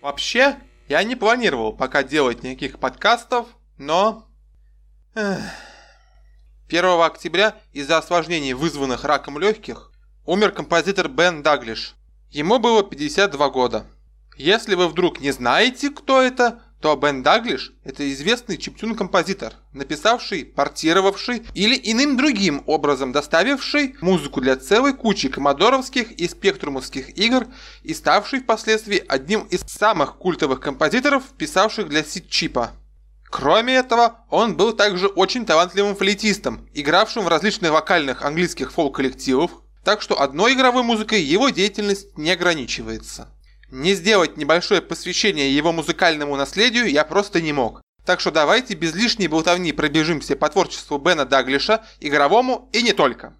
Вообще, я не планировал пока делать никаких подкастов, но... Эх. 1 октября из-за осложнений, вызванных раком легких, умер композитор Бен Даглиш. Ему было 52 года. Если вы вдруг не знаете, кто это, то Бен Даглиш – это известный чиптюн-композитор, написавший, портировавший или иным другим образом доставивший музыку для целой кучи коммодоровских и спектрумовских игр и ставший впоследствии одним из самых культовых композиторов, писавших для сит-чипа. Кроме этого, он был также очень талантливым флейтистом, игравшим в различных вокальных английских фолк-коллективах, так что одной игровой музыкой его деятельность не ограничивается. Не сделать небольшое посвящение его музыкальному наследию я просто не мог. Так что давайте без лишней болтовни пробежимся по творчеству Бена Даглиша, игровому и не только.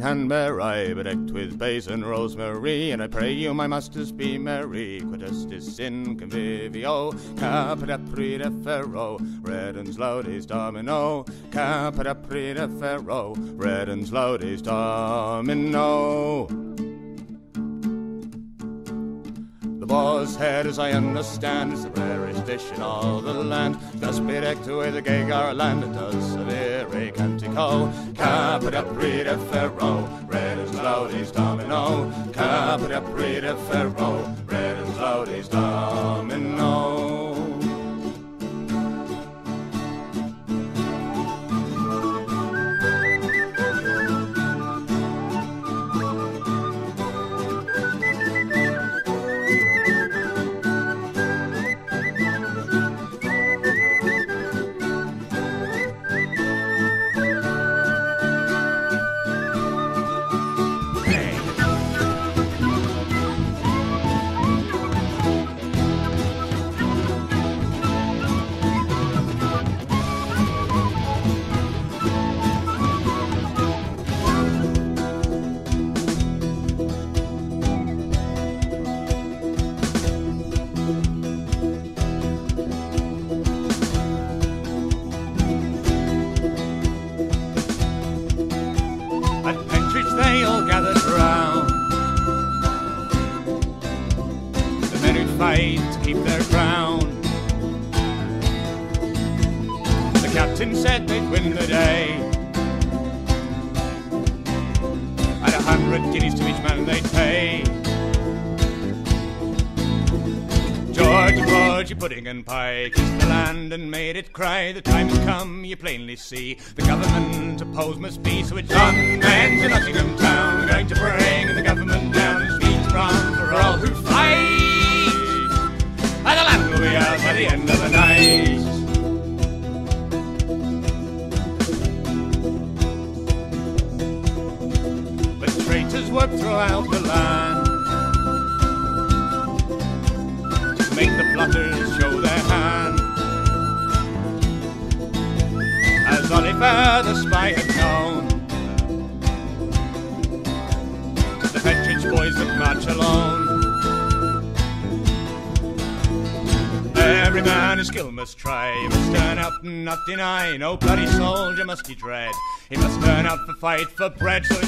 In Hanbury, bedecked with bays and rosemary. And I pray you, my masters, be merry. Quid estis in convivio, caput aprida ferro, redens laudes domino, caput aprida ferro, redens laudes domino. Boar's head, as I understand, is the rarest dish in all the land. Thus bedecked with a gay garland, it does severe cantico. Caput aprida ferro, red as laudes domino. Caput aprida ferro, red as laudes domino. The time has come, you plainly see. The government opposed must be, so it's fight for bread. So